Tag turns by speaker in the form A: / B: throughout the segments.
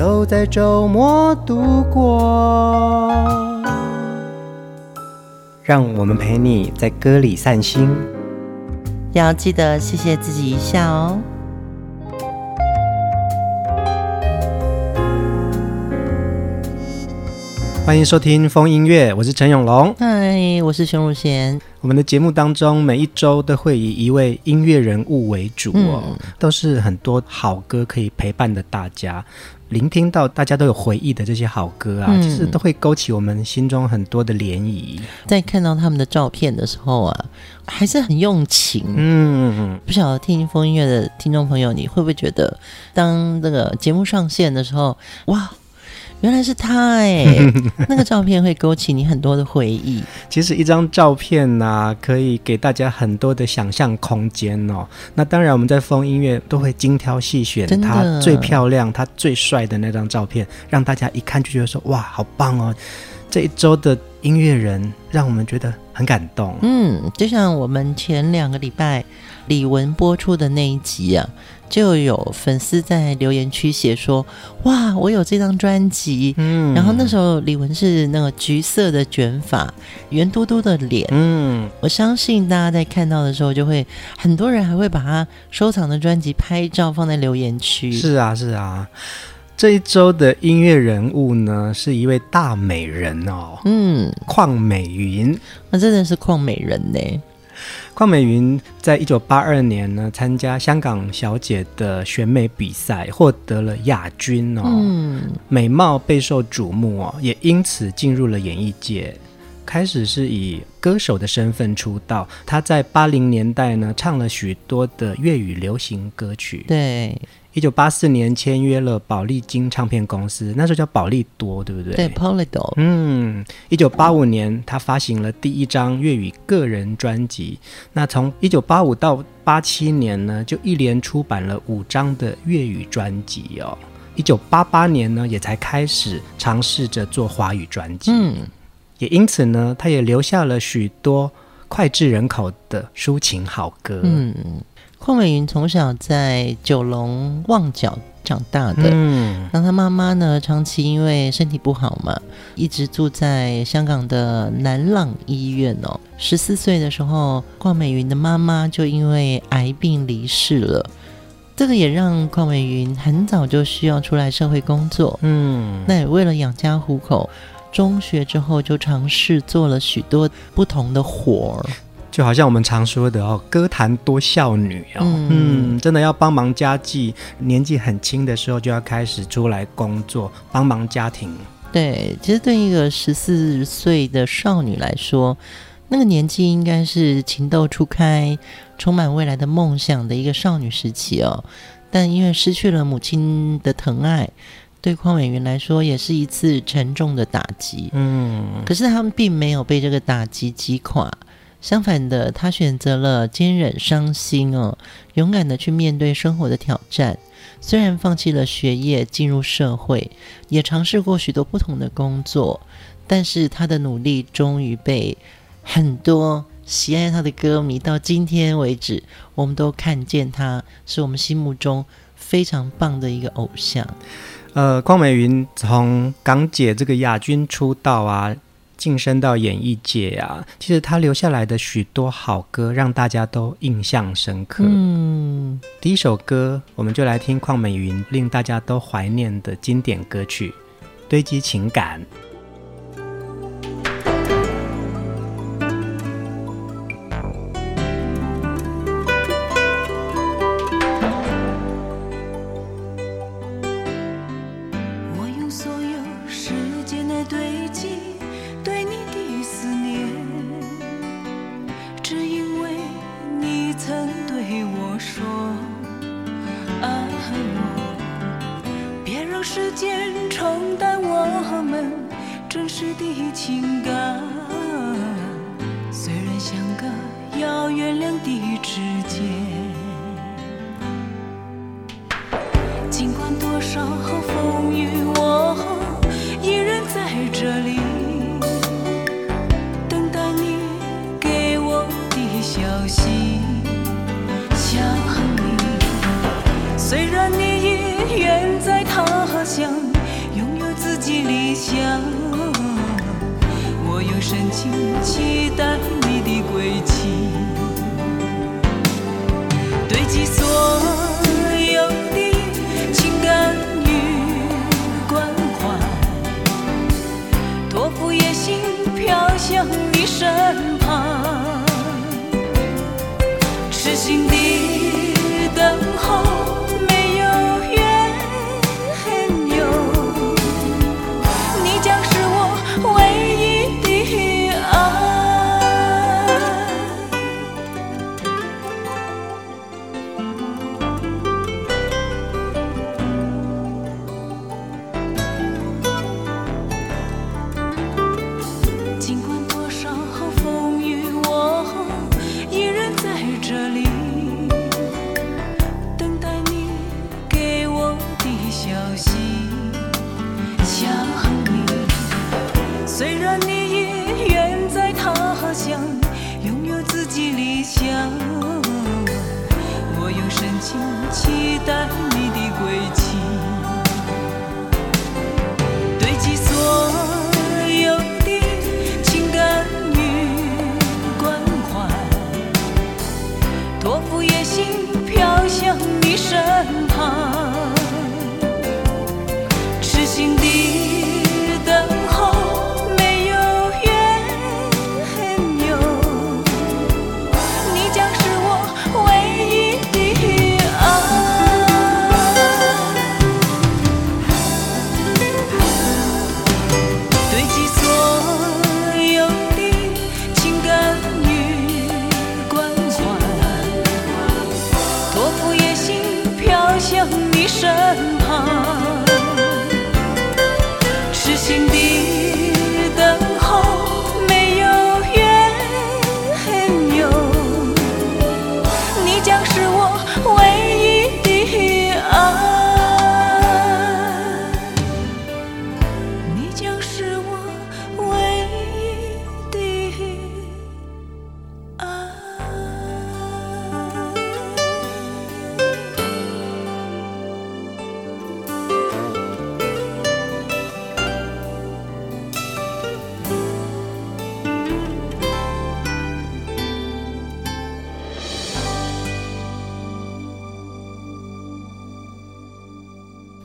A: 都在周末度过，让我们陪你在歌里散心，
B: 要记得谢谢自己一下哦。
A: 欢迎收听风音乐，我是陈永龙。
B: 嗨，我是熊汝贤。
A: 我们的节目当中，每一周都会以一位音乐人物为主哦，嗯、都是很多好歌可以陪伴的大家，聆听到大家都有回忆的这些好歌啊，嗯、其实都会勾起我们心中很多的涟漪。
B: 在看到他们的照片的时候啊，还是很用情。
A: 嗯，
B: 不晓得听风音乐的听众朋友，你会不会觉得，当这个节目上线的时候，哇！原来是他哎，那个照片会勾起你很多的回忆。
A: 其实一张照片呢、啊，可以给大家很多的想象空间哦。那当然，我们在放音乐都会精挑细选，他最漂亮、他最帅的那张照片，让大家一看就觉得说：“哇，好棒哦！”这一周的音乐人让我们觉得很感动。
B: 嗯，就像我们前两个礼拜李玟播出的那一集啊。就有粉丝在留言区写说：“哇，我有这张专辑。”嗯，然后那时候李玟是那个橘色的卷发，圆嘟嘟的脸。嗯，我相信大家在看到的时候，就会很多人还会把他收藏的专辑拍照放在留言区。
A: 是啊，是啊。这一周的音乐人物呢，是一位大美人哦。嗯，邝美云，
B: 那真的是邝美人呢。
A: 邝美云在一九八二年呢，参加香港小姐的选美比赛，获得了亚军哦。嗯，美貌备受瞩目哦，也因此进入了演艺界。开始是以歌手的身份出道，她在八零年代呢，唱了许多的粤语流行歌曲。
B: 对。
A: 一九八四年签约了宝丽金唱片公司，那时候叫宝丽多，对不对？
B: 对，Polydor。
A: 嗯，一九八五年，他发行了第一张粤语个人专辑。那从一九八五到八七年呢，就一连出版了五张的粤语专辑哦。一九八八年呢，也才开始尝试着做华语专辑。嗯，也因此呢，他也留下了许多脍炙人口的抒情好歌。嗯。
B: 邝美云从小在九龙旺角长大的，嗯，那她妈妈呢，长期因为身体不好嘛，一直住在香港的南朗医院哦。十四岁的时候，邝美云的妈妈就因为癌病离世了，这个也让邝美云很早就需要出来社会工作，嗯，那也为了养家糊口，中学之后就尝试做了许多不同的活儿。
A: 就好像我们常说的哦，歌坛多孝女哦，嗯，嗯，真的要帮忙家计，年纪很轻的时候就要开始出来工作，帮忙家庭。
B: 对，其实对一个十四岁的少女来说，那个年纪应该是情窦初开、充满未来的梦想的一个少女时期哦。但因为失去了母亲的疼爱，对邝美云来说也是一次沉重的打击。嗯，可是他们并没有被这个打击击垮。相反的，他选择了坚忍伤心哦，勇敢的去面对生活的挑战。虽然放弃了学业，进入社会，也尝试过许多不同的工作，但是他的努力终于被很多喜爱他的歌迷到今天为止，我们都看见他是我们心目中非常棒的一个偶像。
A: 呃，邝美云从港姐这个亚军出道啊。晋升到演艺界啊，其实他留下来的许多好歌，让大家都印象深刻。嗯，第一首歌，我们就来听邝美云令大家都怀念的经典歌曲《堆积情感》。
C: 的情感。心想你，虽然你已远在他乡，拥有自己理想，我用深情期待你的归期，堆积所有的情感与关怀，托付夜星飘向你身。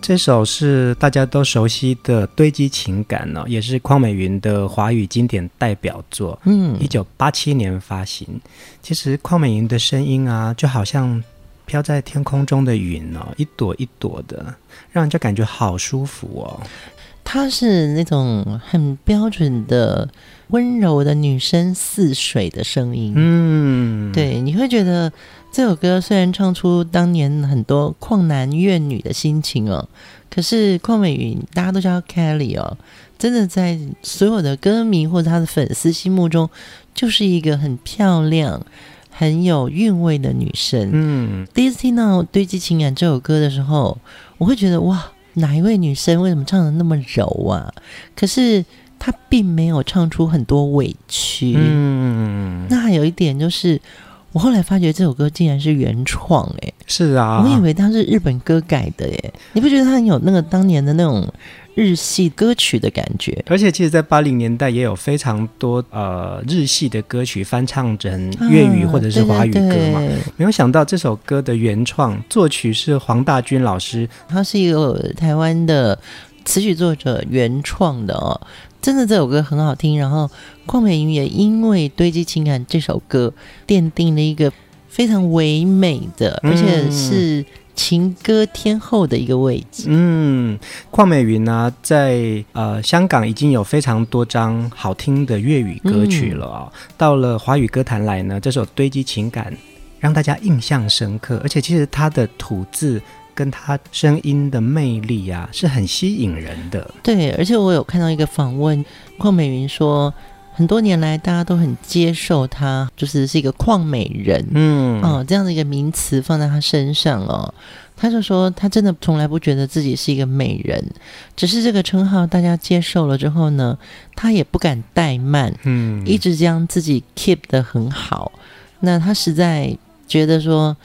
A: 这首是大家都熟悉的堆积情感呢、哦，也是邝美云的华语经典代表作。嗯，一九八七年发行。其实邝美云的声音啊，就好像飘在天空中的云哦，一朵一朵的，让人家感觉好舒服哦。
B: 她是那种很标准的温柔的女生似水的声音。嗯，对，你会觉得。这首歌虽然唱出当年很多旷男怨女的心情哦，可是邝美云大家都叫她 Kelly 哦，真的在所有的歌迷或者她的粉丝心目中，就是一个很漂亮、很有韵味的女生。嗯，第一次听到《堆积情感》这首歌的时候，我会觉得哇，哪一位女生为什么唱的那么柔啊？可是她并没有唱出很多委屈。嗯，那还有一点就是。我后来发觉这首歌竟然是原创，哎，
A: 是啊，
B: 我以为它是日本歌改的，哎，你不觉得它很有那个当年的那种日系歌曲的感觉？
A: 而且，其实，在八零年代也有非常多呃日系的歌曲翻唱成粤语或者是华语歌嘛。啊、对对对，没有想到这首歌的原创作曲是黄大军老师，
B: 他是一个台湾的词曲作者原创的哦。真的这首歌很好听，然后邝美云也因为《堆积情感》这首歌奠定了一个非常唯美的，而且是情歌天后的一个位置。
A: 嗯，邝美云呢、啊，在呃香港已经有非常多张好听的粤语歌曲了啊、哦。嗯、到了华语歌坛来呢，这首《堆积情感》让大家印象深刻，而且其实它的吐字。跟她声音的魅力啊，是很吸引人的。
B: 对，而且我有看到一个访问，邝美云说，很多年来大家都很接受她，就是是一个旷美人，嗯，哦，这样的一个名词放在她身上哦。他就说，他真的从来不觉得自己是一个美人，只是这个称号大家接受了之后呢，他也不敢怠慢，嗯，一直将自己 keep 得很好。那他实在觉得说，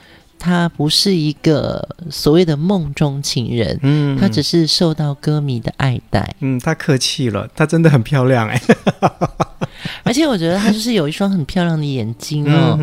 B: 他不是一个所谓的梦中情人，嗯，他只是受到歌迷的爱戴。
A: 嗯，他客气了，他真的很漂亮哎。
B: 而且我觉得她就是有一双很漂亮的眼睛哦，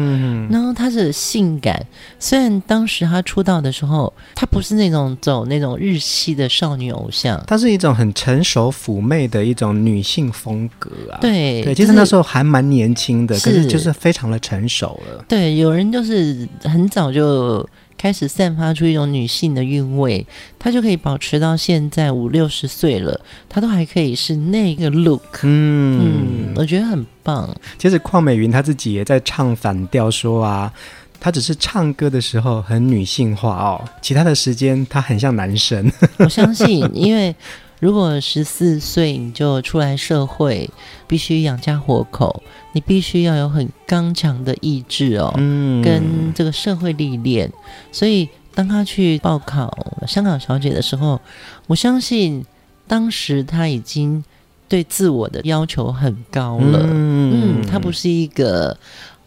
B: 然后她的性感。虽然当时她出道的时候，她不是那种走那种日系的少女偶像，
A: 她是一种很成熟妩媚的一种女性风格啊。
B: 对
A: 对，其实那时候还蛮年轻的，是可是就是非常的成熟了。
B: 对，有人就是很早就。开始散发出一种女性的韵味，她就可以保持到现在五六十岁了，她都还可以是那个 look，嗯嗯，我觉得很棒。
A: 其实邝美云她自己也在唱反调说啊，她只是唱歌的时候很女性化哦，其他的时间她很像男生。
B: 我相信，因为。如果十四岁你就出来社会，必须养家活口，你必须要有很刚强的意志哦，嗯，跟这个社会历练。所以当他去报考香港小姐的时候，我相信当时他已经对自我的要求很高了，嗯，嗯，他不是一个。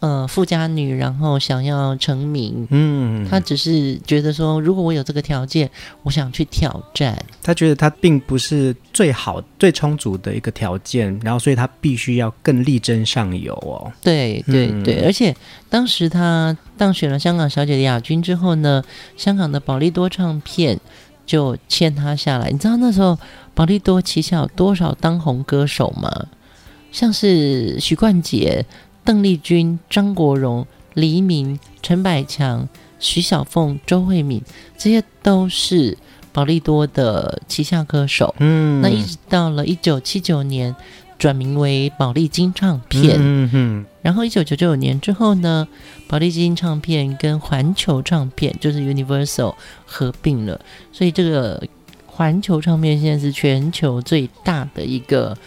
B: 呃，富家女，然后想要成名，嗯，她只是觉得说，如果我有这个条件，我想去挑战。
A: 她觉得她并不是最好、最充足的一个条件，然后所以她必须要更力争上游哦。
B: 对对对，嗯、而且当时她当选了香港小姐的亚军之后呢，香港的宝丽多唱片就签她下来。你知道那时候宝利多旗下有多少当红歌手吗？像是许冠杰。邓丽君、张国荣、黎明、陈百强、徐小凤、周慧敏，这些都是宝丽多的旗下歌手。嗯，那一直到了一九七九年，转名为宝丽金唱片。嗯哼。然后一九九九年之后呢，宝丽金唱片跟环球唱片就是 Universal 合并了，所以这个环球唱片现在是全球最大的一个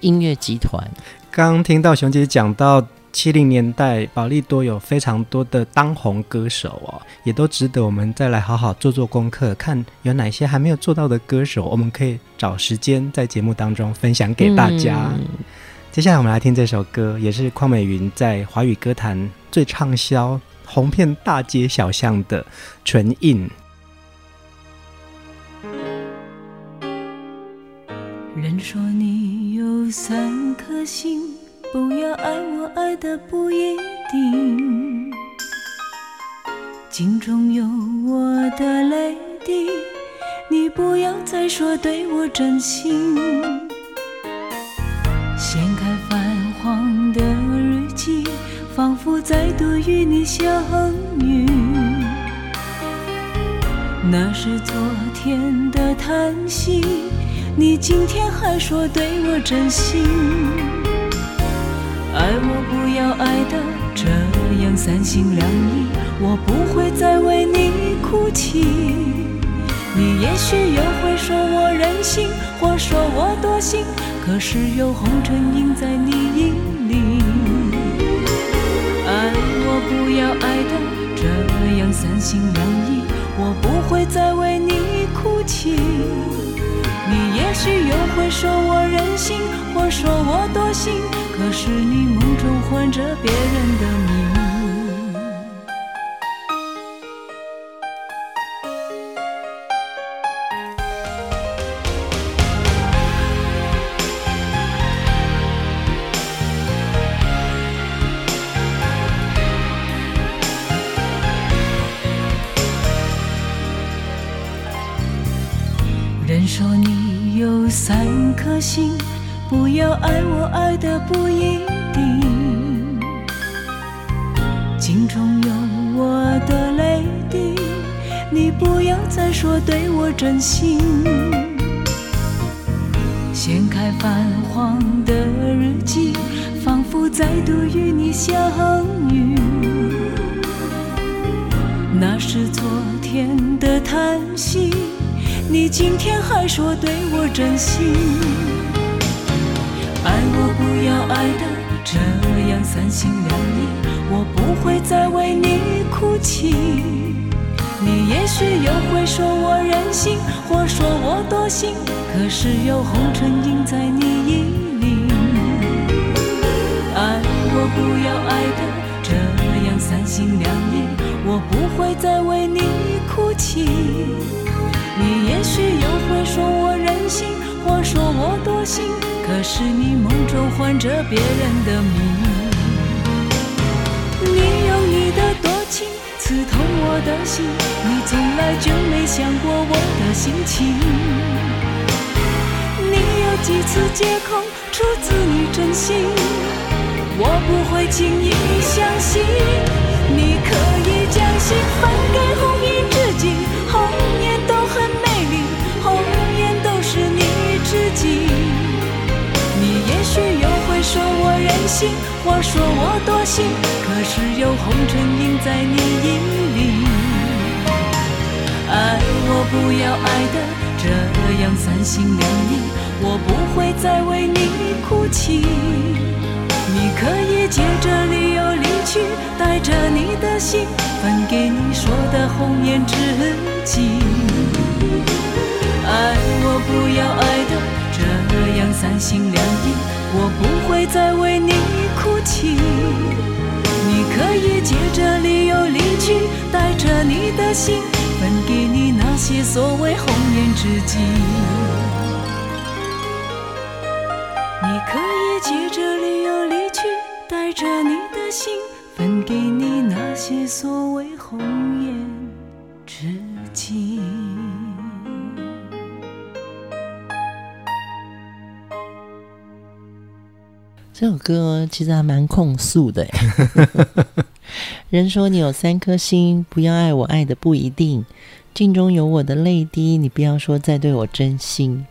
B: 音乐集团。
A: 刚听到熊姐讲到。七零年代，宝利多有非常多的当红歌手哦，也都值得我们再来好好做做功课，看有哪些还没有做到的歌手，我们可以找时间在节目当中分享给大家。嗯、接下来我们来听这首歌，也是邝美云在华语歌坛最畅销、红遍大街小巷的《唇印》。
C: 人说你有三颗心。不要爱我，爱的不一定。镜中有我的泪滴，你不要再说对我真心。掀开泛黄的日记，仿佛再度与你相遇。那是昨天的叹息，你今天还说对我真心。爱我不要爱的这样三心两意，我不会再为你哭泣。你也许又会说我任性，或说我多心，可是有红尘印在你眼里。爱我不要爱的这样三心两意，我不会再为你哭泣。你也许又会说我任性，或说我多心。可是你梦中唤着别人的名，中有我的泪滴，你不要再说对我真心。掀开泛黄的日记，仿佛再度与你相遇。那是昨天。的叹息，你今天还说对我真心。爱我不要爱的这样三心两意，会再为你哭泣。你也许又会说我任性，或说我多心，可是有红尘印在你衣领。爱我不要爱的这样三心两意，我不会再为你哭泣。你也许又会说我任性，或说我多心，可是你梦中唤着别人的名。痛我的心，你从来就没想过我的心情。你有几次借口出自你真心，我不会轻易相信。你可以将心分给红颜知己，红颜都很美丽，红颜都是你知己。你也许又会说我任性，或说我多心，是有红尘印在你衣里。爱我不要爱的这样三心两意，我不会再为你哭泣。你可以借着理由离去，带着你的心，分给你说的红颜知己。爱我不要爱的这样三心两意，我不会再为你哭泣。你可以借着理由离去，带着你的心，分给你那些所谓红颜知己。你可以借着理由离去，带着你的心，分给你那些所谓红颜知己。
B: 这首歌其实还蛮控诉的。人说你有三颗心，不要爱我，爱的不一定。镜中有我的泪滴，你不要说再对我真心。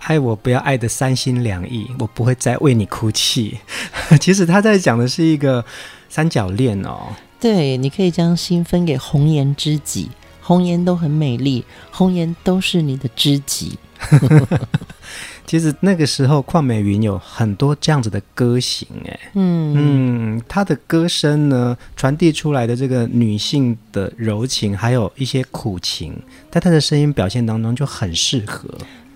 A: 爱我不要爱的三心两意，我不会再为你哭泣。其实他在讲的是一个三角恋哦。
B: 对，你可以将心分给红颜知己，红颜都很美丽，红颜都是你的知己。
A: 其实那个时候，邝美云有很多这样子的歌型，哎，嗯。嗯，她的歌声呢，传递出来的这个女性的柔情，还有一些苦情，在她的声音表现当中就很适合。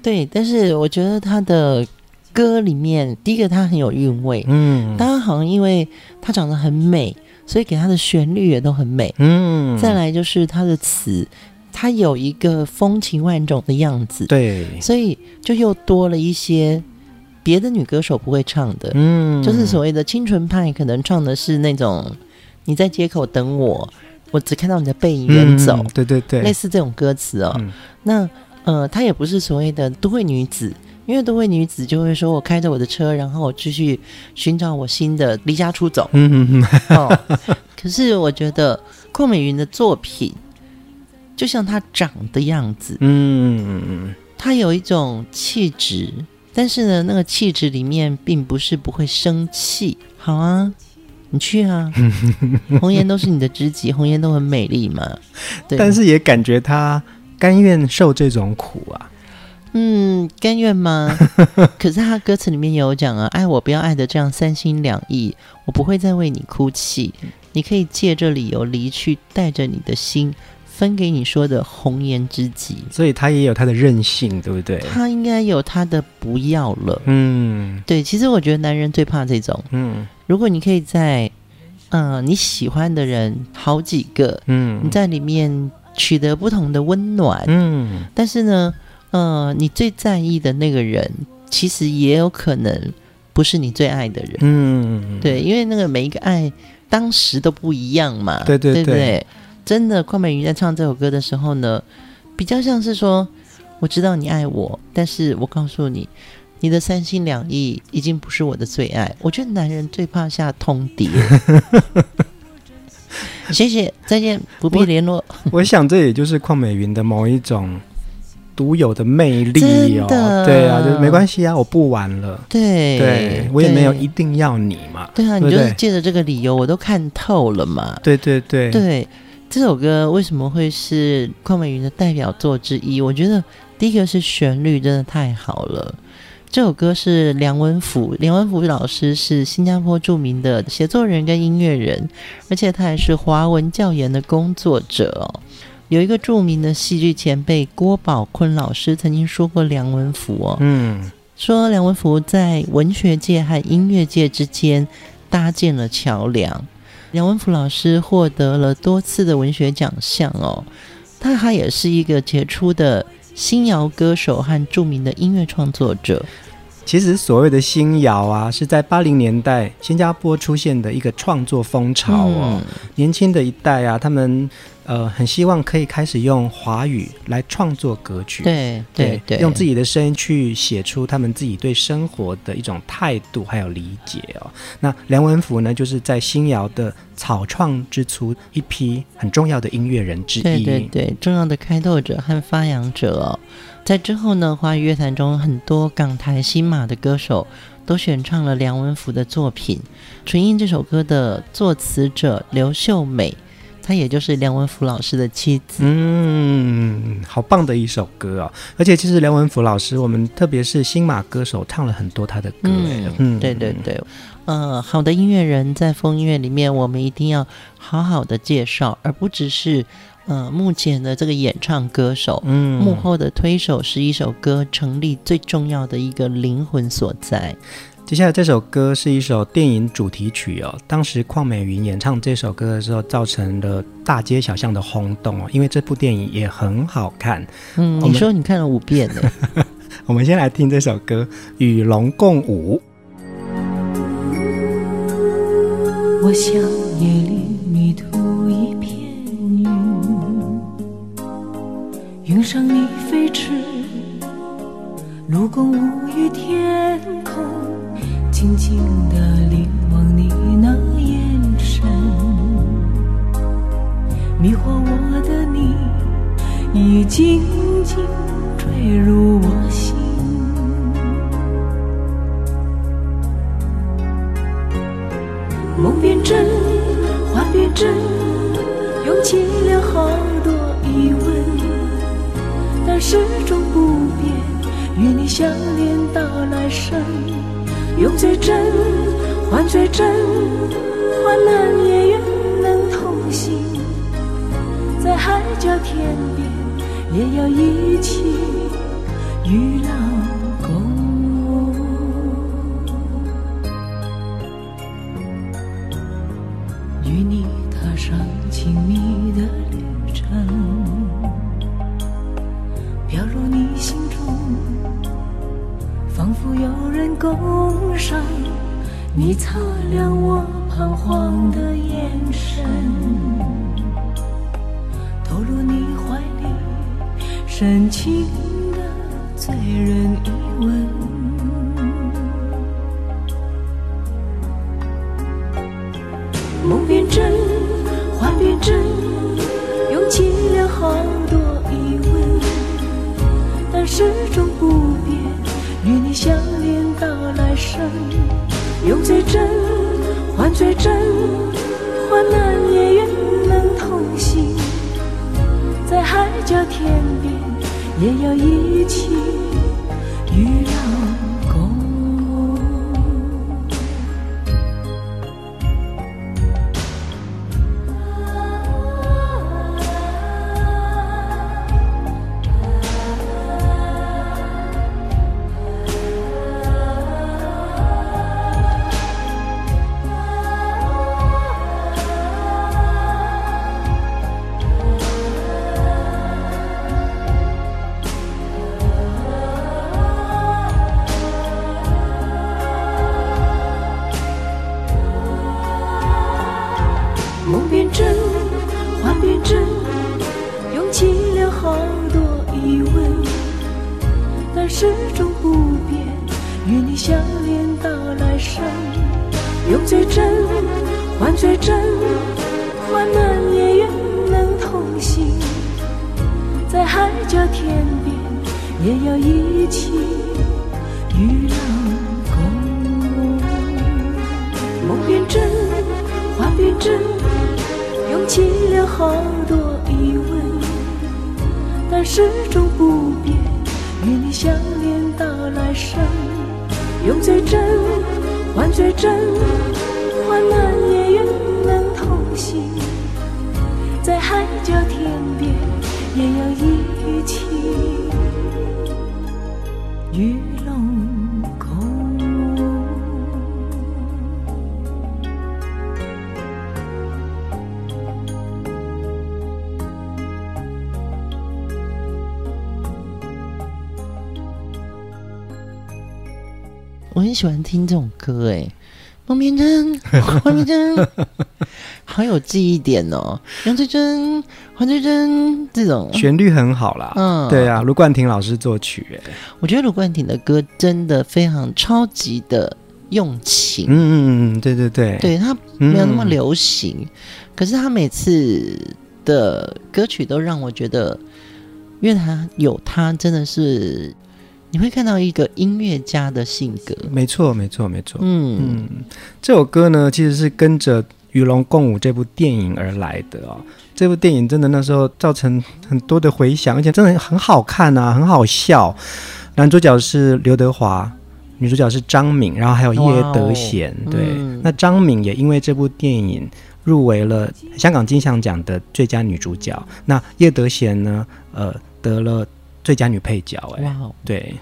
B: 对，但是我觉得她的歌里面，第一个她很有韵味，嗯，当然好像因为她长得很美，所以给她的旋律也都很美，嗯，再来就是她的词。她有一个风情万种的样子，
A: 对，
B: 所以就又多了一些别的女歌手不会唱的，嗯，就是所谓的清纯派，可能唱的是那种你在街口等我，我只看到你的背影远走，
A: 嗯，对对对，
B: 类似这种歌词哦。嗯，那呃，她也不是所谓的都会女子，因为都会女子就会说我开着我的车，然后我继续寻找我新的离家出走，嗯嗯嗯，哦，可是我觉得邝美云的作品。就像他长的样子，嗯，他有一种气质，但是呢，那个气质里面并不是不会生气。好啊，你去啊，红颜都是你的知己，红颜都很美丽嘛。对，
A: 但是也感觉他甘愿受这种苦啊。
B: 嗯，甘愿吗？可是他歌词里面有讲啊，爱我不要爱的这样三心两意，我不会再为你哭泣。你可以借这理由离去，带着你的心。分给你说的红颜知己，
A: 所以他也有他的任性，对不对？
B: 他应该有他的不要了。嗯，对。其实我觉得男人最怕这种。嗯，如果你可以在，嗯、呃，你喜欢的人好几个，嗯，你在里面取得不同的温暖，嗯，但是呢，呃，你最在意的那个人，其实也有可能不是你最爱的人。嗯，对，因为那个每一个爱当时都不一样嘛。对对对。对不对？真的，邝美云在唱这首歌的时候呢，比较像是说：“我知道你爱我，但是我告诉你，你的三心两意已经不是我的最爱。”我觉得男人最怕下通牒。谢谢，再见，不必联络。我，
A: 我想这也就是邝美云的某一种独有的魅力哦。对啊，就是没关系啊，我不玩了。
B: 对，
A: 对我也没有一定要你嘛。
B: 对啊，对对，你就是借着这个理由，我都看透了嘛。
A: 对对对
B: 对。这首歌为什么会是邝美云的代表作之一？我觉得第一个是旋律真的太好了。这首歌是梁文福，梁文福老师是新加坡著名的写作人跟音乐人，而且他还是华文教研的工作者哦。有一个著名的戏剧前辈郭宝坤老师曾经说过梁文福哦，
A: 嗯，
B: 说梁文福在文学界和音乐界之间搭建了桥梁。梁文福老师获得了多次的文学奖项哦，但他也是一个杰出的新谣歌手和著名的音乐创作者。
A: 其实所谓的新谣啊，是在八零年代新加坡出现的一个创作风潮哦。嗯、年轻的一代啊，他们呃很希望可以开始用华语来创作歌曲，
B: 对对对，
A: 用自己的声音去写出他们自己对生活的一种态度还有理解哦。那梁文福呢，就是在新谣的草创之初一批很重要的音乐人之一，
B: 对对对，重要的开拓者和发扬者哦。在之后呢，华语乐坛中很多港台新马的歌手都选唱了梁文福的作品。《纯音》这首歌的作词者刘秀美，她也就是梁文福老师的妻子。
A: 嗯，好棒的一首歌哦！而且其实梁文福老师，我们特别是新马歌手唱了很多他的歌。
B: 嗯，嗯对对对，呃，好的音乐人在风音乐里面，我们一定要好好的介绍，而不只是。呃，目前的这个演唱歌手，嗯，幕后的推手是一首歌成立最重要的一个灵魂所在。
A: 接下来这首歌是一首电影主题曲哦，当时邝美云演唱这首歌的时候，造成了大街小巷的轰动哦，因为这部电影也很好看。
B: 嗯，你说你看了五遍呢？
A: 我们先来听这首歌《与龙共舞》。
C: 我想夜里云上你飞驰，龙共舞于天空，静静地凝望你那眼神，迷惑我的你已静静坠入我心。梦变真，幻变真，用尽了好多。但始终不变，与你相恋到来生，用最真换最真，患难也愿能同行，在海角天边也要一起与老始终不变，与你相恋到来生，用最真换最真，患难也愿能同行，在海角天边也要一起与狼共舞，梦变真，话变真，涌起了好多疑问，但始终不变。与你相恋到来生，用最真换最真，患难也愿能同行，在海角天边也要一
B: 喜欢听这种歌，哎，梦边真，黄明真，好有记忆点哦。杨翠珍，黄翠珍，这种
A: 旋律很好啦。
B: 嗯，
A: 对啊，卢冠廷老师作曲，哎，
B: 我觉得卢冠廷的歌真的非常超级的用情。
A: 嗯嗯嗯，对对对，
B: 对他没有那么流行，嗯、可是他每次的歌曲都让我觉得，因为他有他真的是。你会看到一个音乐家的性格，
A: 没错，没错，没错。
B: 嗯
A: 嗯，这首歌呢，其实是跟着《与龙共舞》这部电影而来的哦。这部电影真的那时候造成很多的回响，而且真的很好看啊，很好笑。男主角是刘德华，女主角是张敏，然后还有叶德娴。哦、对，嗯、那张敏也因为这部电影入围了香港金像奖的最佳女主角。那叶德娴呢，呃，得了。最佳女配角，哎，哇，对，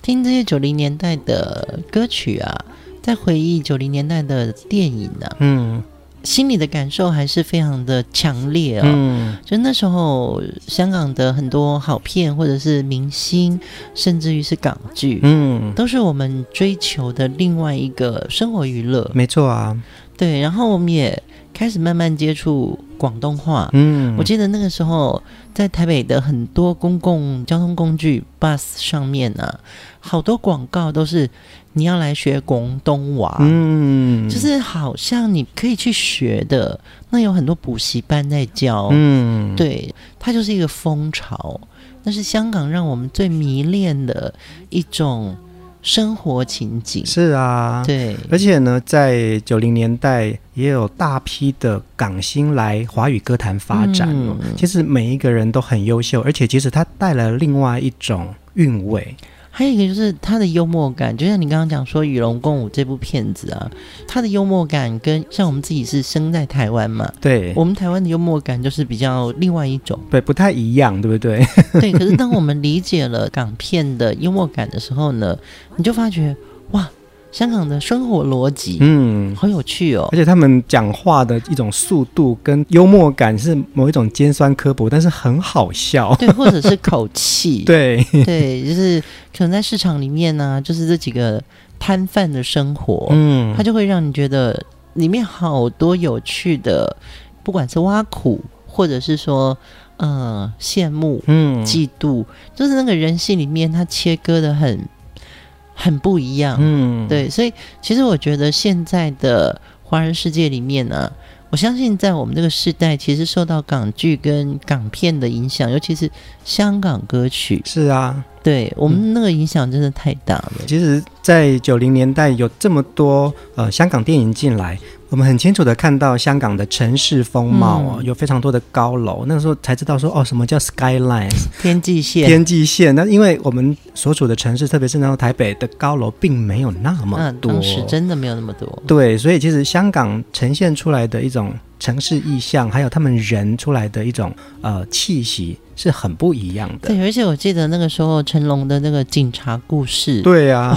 B: 听这些九零年代的歌曲啊，在回忆九零年代的电影呢、啊，
A: 嗯，
B: 心里的感受还是非常的强烈哦。
A: 嗯，
B: 就那时候香港的很多好片，或者是明星，甚至于是港剧，
A: 嗯，
B: 都是我们追求的另外一个生活娱乐。
A: 没错啊，
B: 对，然后我们也开始慢慢接触广东话。
A: 嗯，
B: 我记得那个时候。在台北的很多公共交通工具 bus 上面呢、啊，好多广告都是你要来学广东话，
A: 嗯，
B: 就是好像你可以去学的。那有很多补习班在教，
A: 嗯，
B: 对，它就是一个风潮，那是香港让我们最迷恋的一种。生活情景
A: 是啊，
B: 对，
A: 而且呢，在九零年代也有大批的港星来华语歌坛发展。嗯，其实每一个人都很优秀，而且其实他带来了另外一种韵味。
B: 还有一个就是他的幽默感，就像你刚刚讲说《与龙共舞》这部片子啊，他的幽默感跟像我们自己是生在台湾嘛，
A: 对，
B: 我们台湾的幽默感就是比较另外一种，
A: 对，不太一样，对不对？
B: 对。可是当我们理解了港片的幽默感的时候呢，你就发觉哇。香港的生活逻辑，
A: 嗯，
B: 好有趣哦。
A: 而且他们讲话的一种速度跟幽默感是某一种尖酸刻薄，但是很好笑。
B: 对，或者是口气。
A: 对
B: 对，就是可能在市场里面呢、啊，就是这几个摊贩的生活，
A: 嗯，
B: 它就会让你觉得里面好多有趣的，不管是挖苦，或者是说，呃，羡慕，
A: 嗯，
B: 嫉妒，就是那个人性里面，它切割的很。很不一样，
A: 嗯，
B: 对，所以其实我觉得现在的华人世界里面呢、啊，我相信在我们这个时代，其实受到港剧跟港片的影响，尤其是香港歌曲，
A: 是啊，
B: 对我们那个影响真的太大了。
A: 其实，在九零年代有这么多呃香港电影进来。我们很清楚的看到香港的城市风貌哦，嗯、有非常多的高楼。那个时候才知道说，哦，什么叫 skyline
B: 天际线？
A: 天际线。那因为我们所处的城市，特别是那个台北的高楼，并没有那么多。
B: 当时真的没有那么多。
A: 对，所以其实香港呈现出来的一种城市意象，还有他们人出来的一种呃气息，是很不一样的。
B: 对，而且我记得那个时候成龙的那个警察故事，
A: 对啊，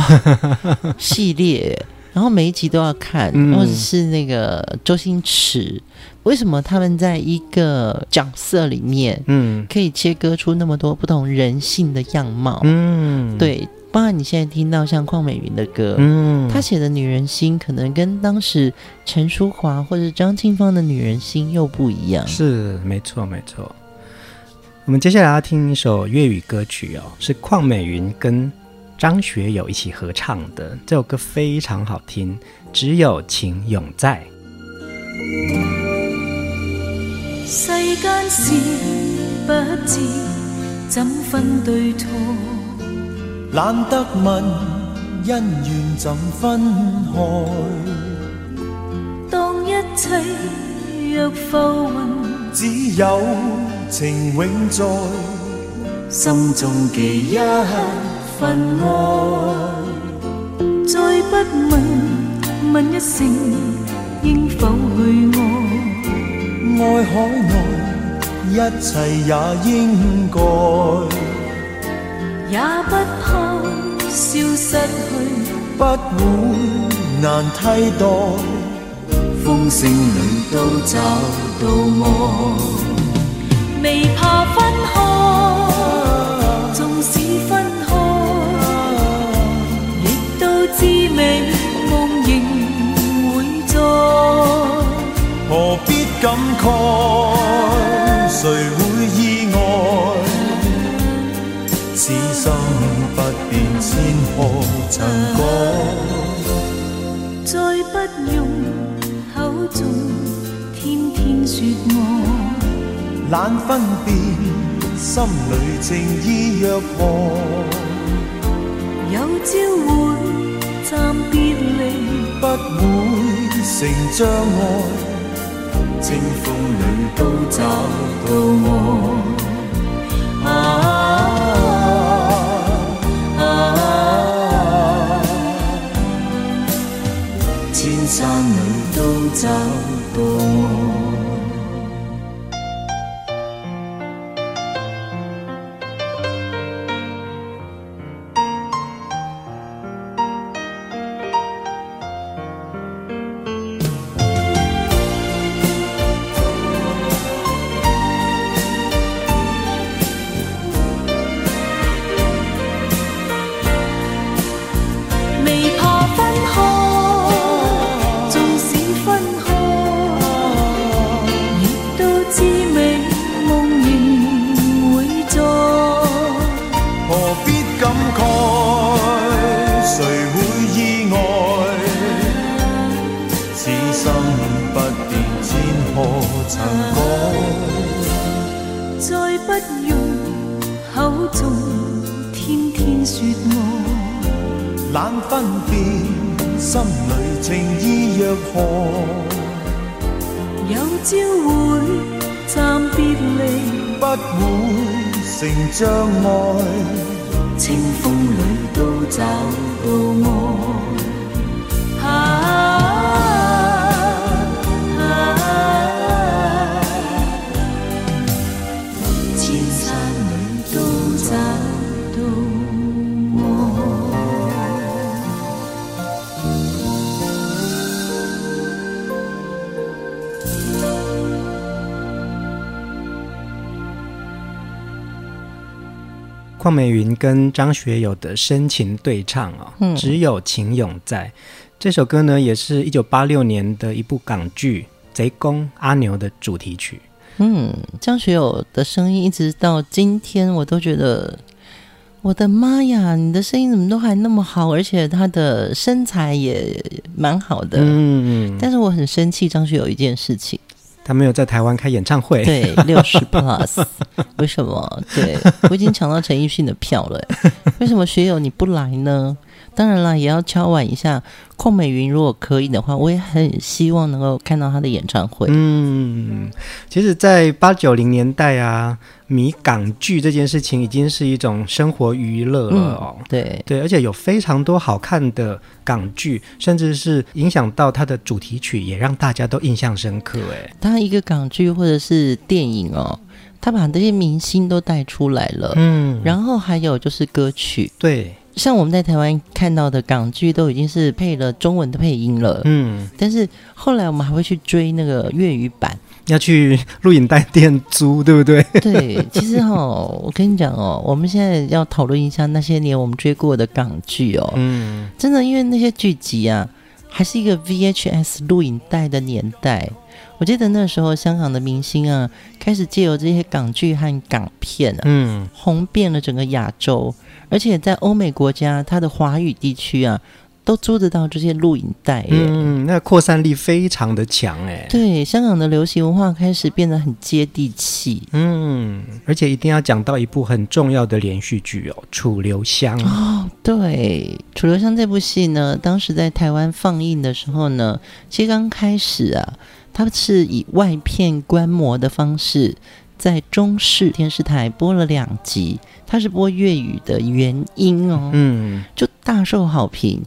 B: 系列。然后每一集都要看，或者是那个周星驰，嗯、为什么他们在一个角色里面，嗯，可以切割出那么多不同人性的样貌？
A: 嗯，
B: 对，包括你现在听到像邝美云的歌，
A: 嗯，
B: 她写的女人心可能跟当时陈淑华或者张清芳的女人心又不一样。
A: 是，没错，没错。我们接下来要听一首粤语歌曲哦，是邝美云跟。张学友一起合唱的这首歌非常好听，只有情永在。
C: 世间事不知怎分对错，懒得问恩怨怎分开。当一切若浮云，
D: 只有情永在
C: 心中记一份爱。再不问，问一声，应否去爱？
D: 爱海内，一切也应该，
C: 也不怕消失去，
D: 不会难替代。
C: 风声里都找到爱，未怕分开，知味梦仍会在。
D: 何必感慨？谁会意外？此心不变，千何曾改？
C: 再不用口中天天说爱，
D: 懒分辨，心里情意若何？
C: 有朝会暂别离，
D: 不会成障碍，
C: 清风里都找到爱。啊啊啊千山里都找到爱。
A: 邝美云跟张学友的深情对唱哦，
B: 嗯
A: 只有情永在。这首歌呢，也是一九八六年的一部港剧《贼公阿牛》的主题曲。
B: 嗯，张学友的声音一直到今天，我都觉得，我的妈呀，你的声音怎么都还那么好，而且他的身材也蛮好的。
A: 嗯，
B: 但是我很生气张学友一件事情，
A: 他没有在台湾开演唱会。
B: 对，六十 plus，为什么？对，我已经抢到陈奕迅的票了，为什么学友你不来呢？当然了，也要敲碗一下邝美云，如果可以的话，我也很希望能够看到她的演唱会。
A: 嗯，其实，在八九零年代啊，迷港剧这件事情已经是一种生活娱乐了哦。
B: 嗯、对
A: 对，而且有非常多好看的港剧，甚至是影响到它的主题曲，也让大家都印象深刻。哎，
B: 它一个港剧或者是电影哦，他把这些明星都带出来了。
A: 嗯，
B: 然后还有就是歌曲，
A: 对，
B: 像我们在台湾看到的港剧都已经是配了中文的配音了。
A: 嗯，
B: 但是后来我们还会去追那个粤语版，
A: 要去录影带店租，对不对？
B: 对，其实哈、哦，我跟你讲哦，我们现在要讨论一下那些年我们追过的港剧哦。
A: 嗯，
B: 真的，因为那些剧集啊，还是一个 VHS 录影带的年代。我记得那时候香港的明星啊，开始借由这些港剧和港片啊，
A: 嗯，
B: 红遍了整个亚洲，而且在欧美国家，它的华语地区啊，都租得到这些录影带。
A: 嗯，那扩散力非常的强哎。
B: 对，香港的流行文化开始变得很接地气。
A: 嗯，而且一定要讲到一部很重要的连续剧哦，《楚留香》
B: 哦。对，《楚留香》这部戏呢，当时在台湾放映的时候呢，其实刚开始啊，它是以外片观摩的方式。在中视电视台播了两集，它是播粤语的原音哦，嗯，就大受好评。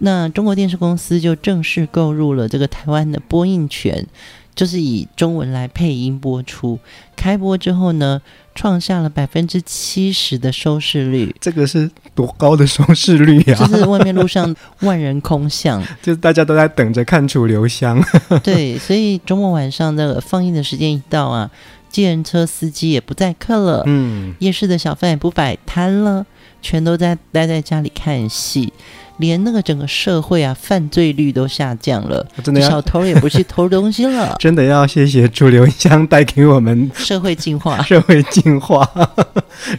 B: 那中国电视公司就正式购入了这个台湾的播映权，就是以中文来配音播出。开播之后呢，创下了百分之七十的收视率，
A: 这个是多高的收视率呀？
B: 就是外面路上万人空巷，
A: 就是大家都在等着看楚留香。
B: 对，所以周末晚上的放映的时间一到啊。计程车司机也不载客了，嗯，夜市的小贩也不摆摊了，全都在待在家里看戏，连那个整个社会啊，犯罪率都下降了，真的小偷也不去偷东西了，
A: 真的要谢谢楚留香带给我们
B: 社会进化，
A: 社会进化，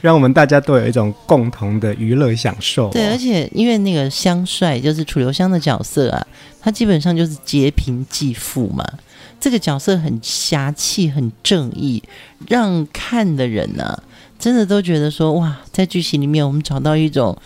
A: 让我们大家都有一种共同的娱乐享受。哦。
B: 对，而且因为那个香帅就是楚留香的角色啊，他基本上就是劫贫济富嘛。这个角色很侠气、很正义，让看的人呢、真的都觉得说哇，在剧情里面我们找到一种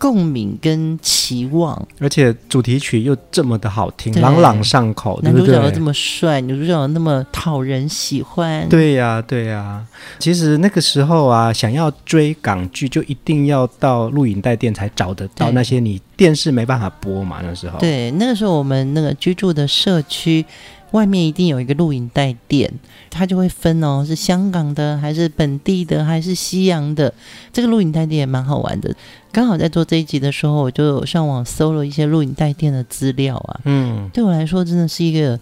B: 共鸣跟期望，
A: 而且主题曲又这么的好听，朗朗上口，
B: 男主角又这么帅，女主角又那么讨人喜欢。
A: 对呀、啊，对呀、啊。其实那个时候啊，想要追港剧，就一定要到录影带店才找得到那些你电视没办法播嘛。那时候，
B: 对，那个时候我们那个居住的社区。外面一定有一个录影带店，它就会分哦，是香港的还是本地的还是西洋的。这个录影带店也蛮好玩的。刚好在做这一集的时候，我就上网搜了一些录影带店的资料啊。嗯，对我来说真的是一个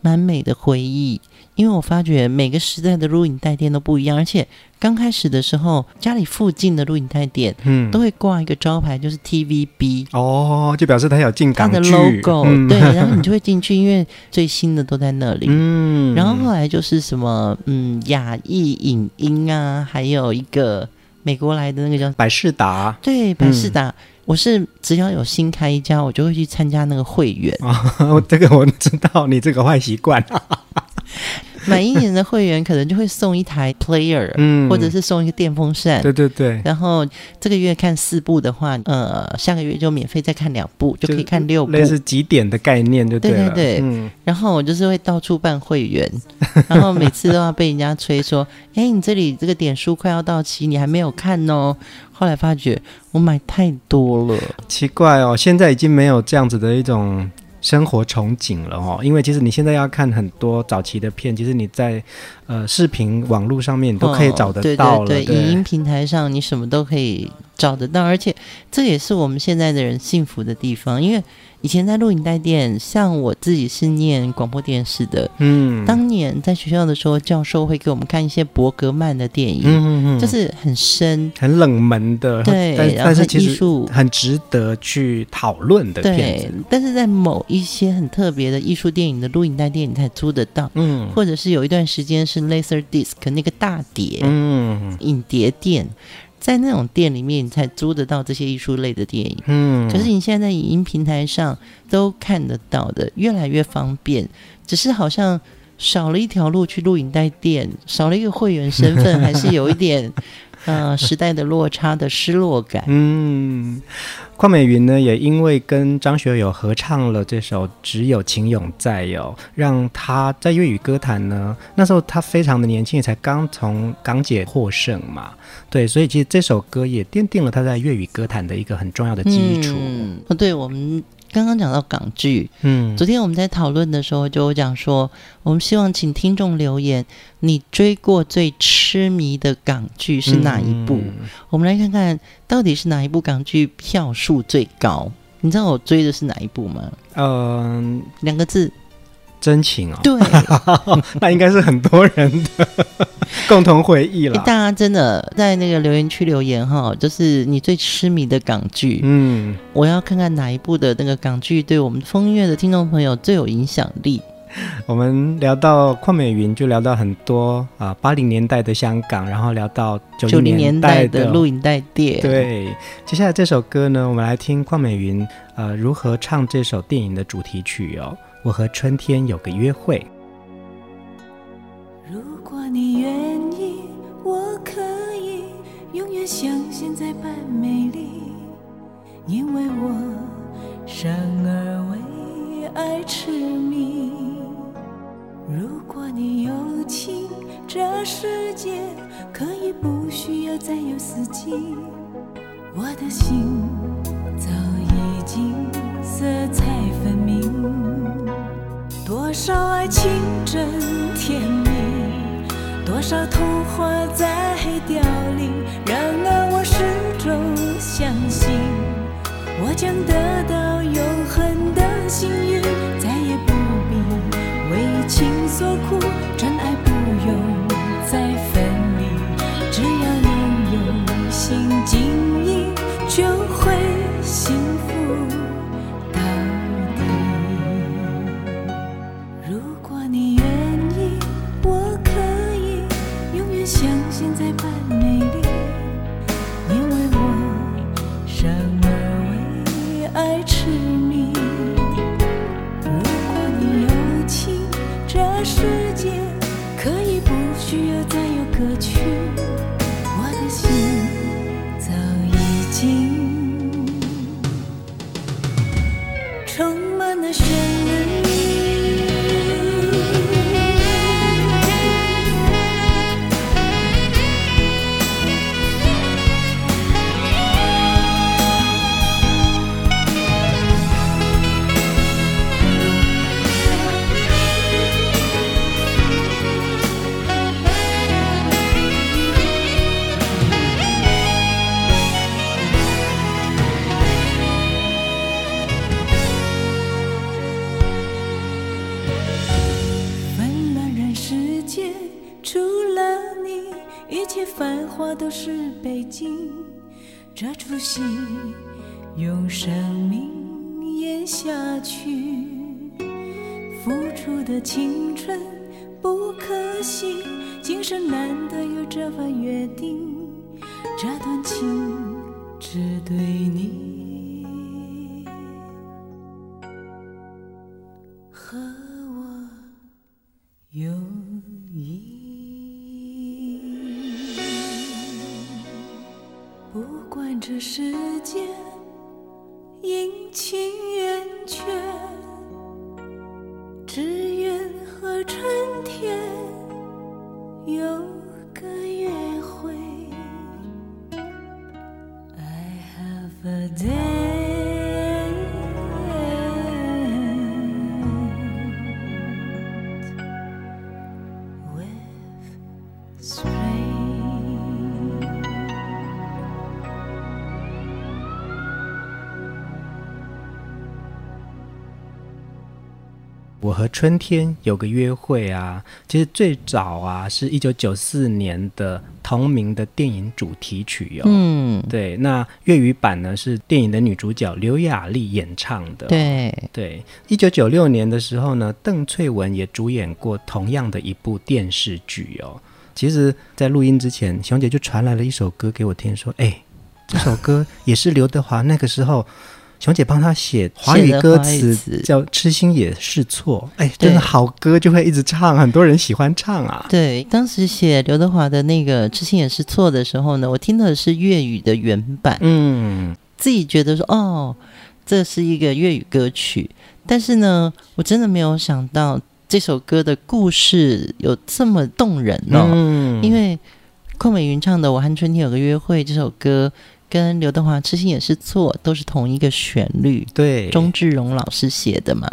B: 蛮美的回忆。因为我发觉每个时代的录影带店都不一样，而且刚开始的时候，家里附近的录影带店，嗯，都会挂一个招牌，就是 TVB
A: 哦，就表示它有进港
B: 的 logo，嗯，对，然后你就会进去，因为最新的都在那里，嗯，然后后来就是什么，嗯，亚艺影音啊，还有一个美国来的那个叫
A: 百事达，
B: 对，百事达，嗯，我是只要有新开一家，我就会去参加那个会员，
A: 哦，这个我知道，你这个坏习惯。
B: 买一年的会员，可能就会送一台 player，嗯，或者是送一个电风扇，
A: 对对对。
B: 然后这个月看四部的话，呃，下个月就免费再看两部，就可以看六部，
A: 类似几点的概念，对对
B: 对对。嗯。然后我就是会到处办会员，然后每次都要被人家催说：“哎，你这里这个点数快要到期，你还没有看哦。”后来发觉我买太多了，
A: 奇怪哦，现在已经没有这样子的一种。生活憧憬了哦，因为其实你现在要看很多早期的片，其实你在呃视频网络上面你都可以找得到了，
B: 哦、对对对，影音平台上你什么都可以找得到，而且这也是我们现在的人幸福的地方，因为。以前在录影带店，像我自己是念广播电视的，嗯，当年在学校的时候，教授会给我们看一些伯格曼的电影，嗯嗯，就是很深、
A: 很冷门的，
B: 对，
A: 但，
B: 然后很艺术，
A: 很值得去讨论的片子。
B: 对，但是在某一些很特别的艺术电影的录影带店，你才租得到，嗯，或者是有一段时间是 Laser Disc 那个大碟，嗯，影碟店。在那种店里面，你才租得到这些艺术类的电影。嗯，可是你现在在影音平台上都看得到的，越来越方便。只是好像少了一条路去录影带店，少了一个会员身份，还是有一点。呃，时代的落差的失落感。嗯，
A: 邝美云呢，也因为跟张学友合唱了这首《只有情永在》哦，让他在粤语歌坛呢，那时候他非常的年轻，才刚从港姐获胜嘛。对，所以其实这首歌也奠定了他在粤语歌坛的一个很重要的基础。
B: 嗯，对我们。刚刚讲到港剧，嗯，昨天我们在讨论的时候就讲说，我们希望请听众留言，你追过最痴迷的港剧是哪一部？嗯，我们来看看到底是哪一部港剧票数最高？你知道我追的是哪一部吗？嗯，两个字。
A: 真情哦，
B: 对，
A: 那应该是很多人的 共同回忆了。
B: 大家真的在那个留言区留言哈，就是你最痴迷的港剧。嗯，我要看看哪一部的那个港剧对我们风月的听众朋友最有影响力。
A: 我们聊到邝美云，就聊到很多啊，八零年代的香港，然后聊到九零年代的
B: 录影带店。
A: 对，接下来这首歌呢，我们来听邝美云呃如何唱这首电影的主题曲哦。我和春天有个约会。
C: 如果你愿意，我可以永远像现在般美丽，因为我生而为爱痴迷。如果你有情，这世界可以不需要再有四季，我的心早已经色彩。多少爱情真甜蜜，多少童话在凋零。然而我始终相信，我将得到永恒的幸运，再也不必为情所苦，真爱不用再分离，只要能用心经只愿和春天有个约会。I have a day.
A: 春天有个约会啊，其实最早啊是一九九四年的同名的电影主题曲哟、哦。嗯，对，那粤语版呢是电影的女主角刘雅丽演唱的。
B: 对
A: 对，一九九六年的时候呢，邓萃雯也主演过同样的一部电视剧哦。其实，在录音之前，熊姐就传来了一首歌给我听，说：“哎，这首歌也是刘德华那个时候。”熊姐帮他写华语歌词，叫《痴心也是错》。哎，真的好歌就会一直唱，很多人喜欢唱啊。
B: 对，当时写刘德华的那个《痴心也是错》的时候呢，我听的是粤语的原版。嗯，自己觉得说，哦，这是一个粤语歌曲。但是呢，我真的没有想到这首歌的故事有这么动人哦。嗯，因为邝美云唱的《我和春天有个约会》这首歌。跟刘德华《痴心也是错》都是同一个旋律，
A: 对，
B: 钟志荣老师写的嘛，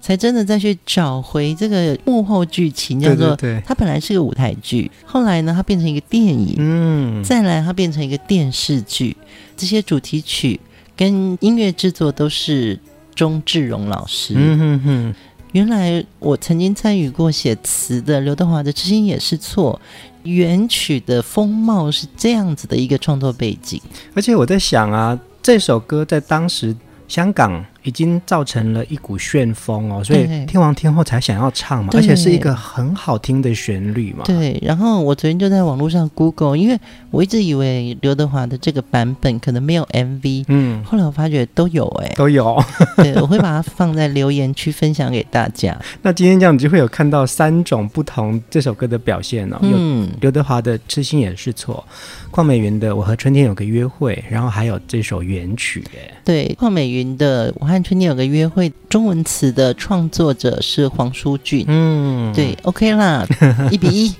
B: 才真的再去找回这个幕后剧情，叫做它本来是个舞台剧，后来呢，它变成一个电影，嗯，再来它变成一个电视剧，这些主题曲跟音乐制作都是钟志荣老师，嗯哼哼。原来我曾经参与过写词的刘德华的《痴心也是错》，原曲的风貌是这样子的一个创作背景。
A: 而且我在想啊，这首歌在当时香港已经造成了一股旋风哦，所以天王天后才想要唱嘛，而且是一个很好听的旋律嘛。
B: 对，然后我昨天就在网络上 Google，因为我一直以为刘德华的这个版本可能没有 MV，
A: 嗯，
B: 后来我发觉都有哎、欸，
A: 都有。
B: 对，我会把它放在留言区分享给大家。
A: 那今天这样你就会有看到三种不同这首歌的表现哦，
B: 嗯，
A: 刘德华的《痴心也是错》，邝美云的《我和春天有个约会》，然后还有这首原曲哎，
B: 对，邝美云的《我和春天有个约会》，中文词的创作者是黄淑俊，
A: 嗯，
B: 对，OK 啦，一比一。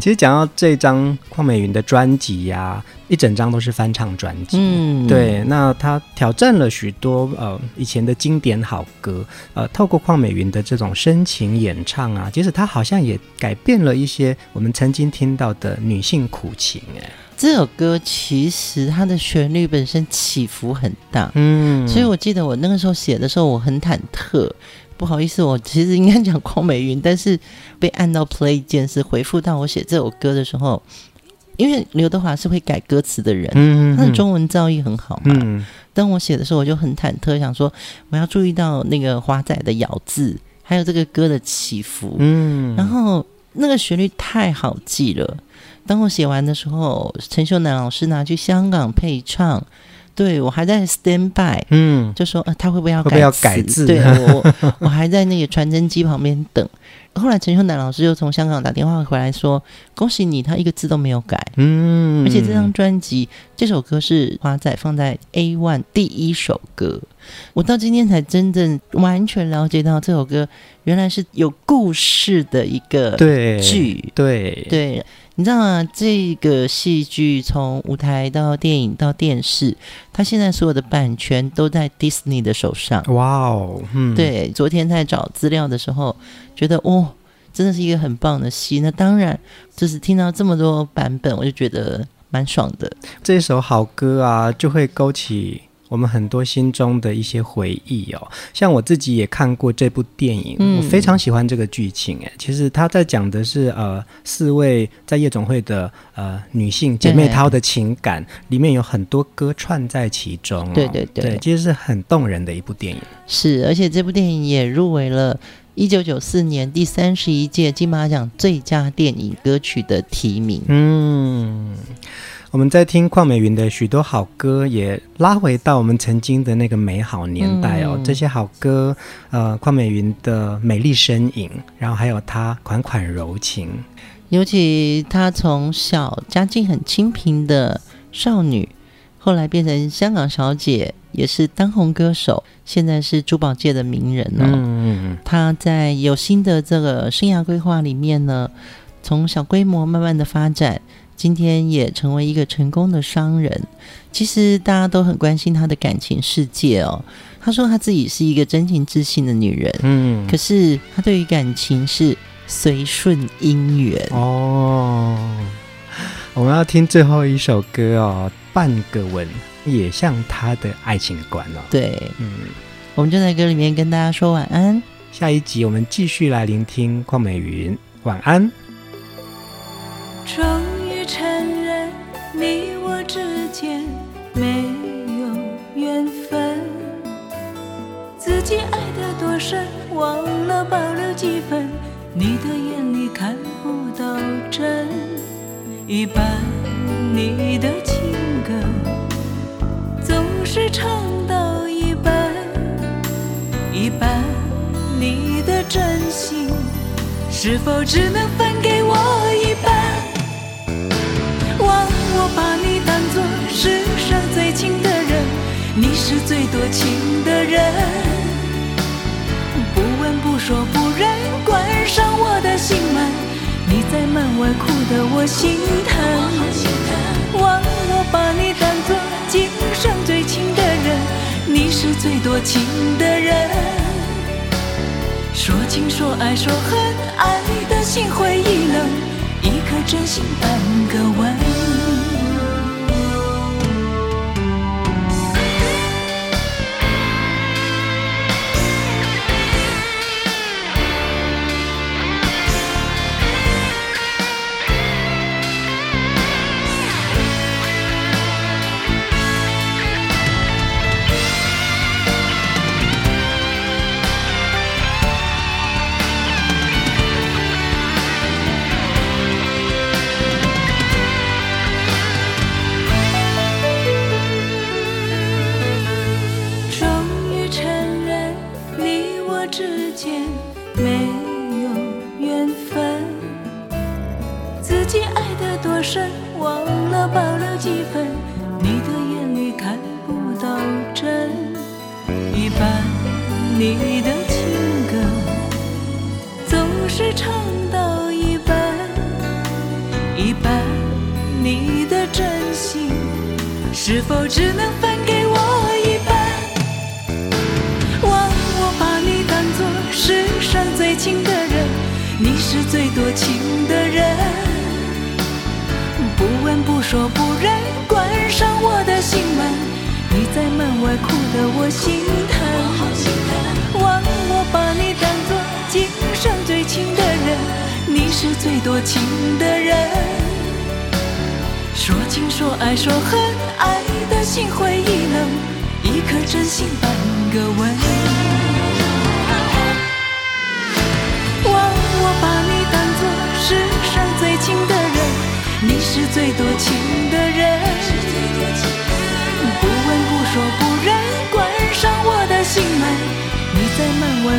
A: 其实讲到这张邝美云的专辑呀，一整张都是翻唱专辑。
B: 嗯，
A: 对，那她挑战了许多呃以前的经典好歌，呃，透过邝美云的这种深情演唱啊，其实她好像也改变了一些我们曾经听到的女性苦情。哎，
B: 这首歌其实它的旋律本身起伏很大，
A: 嗯，
B: 所以我记得我那个时候写的时候，我很忐忑。不好意思，我其实应该讲邝美云，但是被按到 play 键是回复到我写这首歌的时候，因为刘德华是会改歌词的人，
A: 嗯，
B: 他的中文造诣很好嘛。
A: 嗯，
B: 当我写的时候，我就很忐忑，想说我要注意到那个华仔的咬字，还有这个歌的起伏，
A: 嗯，
B: 然后那个旋律太好记了。当我写完的时候，陈秀楠老师拿去香港配唱。对，我还在 stand by，嗯，就说呃，他会不会要改字？会不会要改字？对，我 我还在那个传真机旁边等。后来陈秀楠老师又从香港打电话回来说：“恭喜你，他一个字都没有改。”嗯，而且这张专辑这首歌是华仔放在 A one 第一首歌。我到今天才真正完全了解到这首歌原来是有故事的一个剧。
A: 对对
B: 对。你知道吗？这个戏剧从舞台到电影到电视，它现在所有的版权都在 Disney 的手上。
A: 哇哦，嗯，对。
B: 昨天在找资料的时候，觉得哦，真的是一个很棒的戏。那当然，就是听到这么多版本，我就觉得蛮爽的。
A: 这首好歌啊，就会勾起。我们很多心中的一些回忆哦，像我自己也看过这部电影，嗯、我非常喜欢这个剧情。哎，其实他在讲的是呃四位在夜总会的呃女性姐妹淘的情感，里面有很多歌串在其中，哦。对对对，对，其实是很动人的一部电影。
B: 是，而且这部电影也入围了一九九四年第三十一届金马奖最佳电影歌曲的提名。
A: 嗯。我们在听邝美云的许多好歌，也拉回到我们曾经的那个美好年代哦。嗯、这些好歌，呃，邝美云的美丽身影，然后还有她款款柔情，
B: 尤其她从小家境很清贫的少女，后来变成香港小姐，也是当红歌手，现在是珠宝界的名人哦。嗯，她在有新的这个生涯规划里面呢，从小规模慢慢的发展。今天也成为一个成功的商人。其实大家都很关心他的感情世界哦。他说他自己是一个真情自信的女人，嗯，可是他对于感情是随顺姻缘
A: 哦。我们要听最后一首歌哦，《半个吻》也像他的爱情观哦。
B: 对，嗯，我们就在歌里面跟大家说晚安。
A: 下一集我们继续来聆听邝美云，晚安。
C: 承认你我之间没有缘分，自己爱得多深，忘了保留几分。你的眼里看不到真，一半你的情歌总是唱到一半，一半你的真心是否只能分给我一半？我把你当作世上最亲的人，你是最多情的人。不问不说不认，关上我的心门，你在门外哭得我心疼。忘我把你当作今生最亲的人，你是最多情的人。说情说爱说恨，爱的心灰意冷，一颗真心半个吻。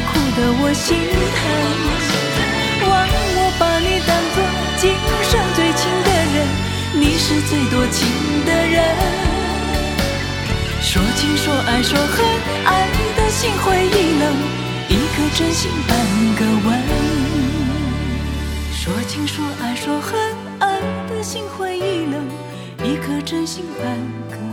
C: 哭得我心疼，忘我把你当作今生最亲的人，你是最多情的人。说情说爱说恨，爱的心灰意冷，一颗真心半个吻。说情说爱说恨，爱的心灰意冷，一颗真心半个。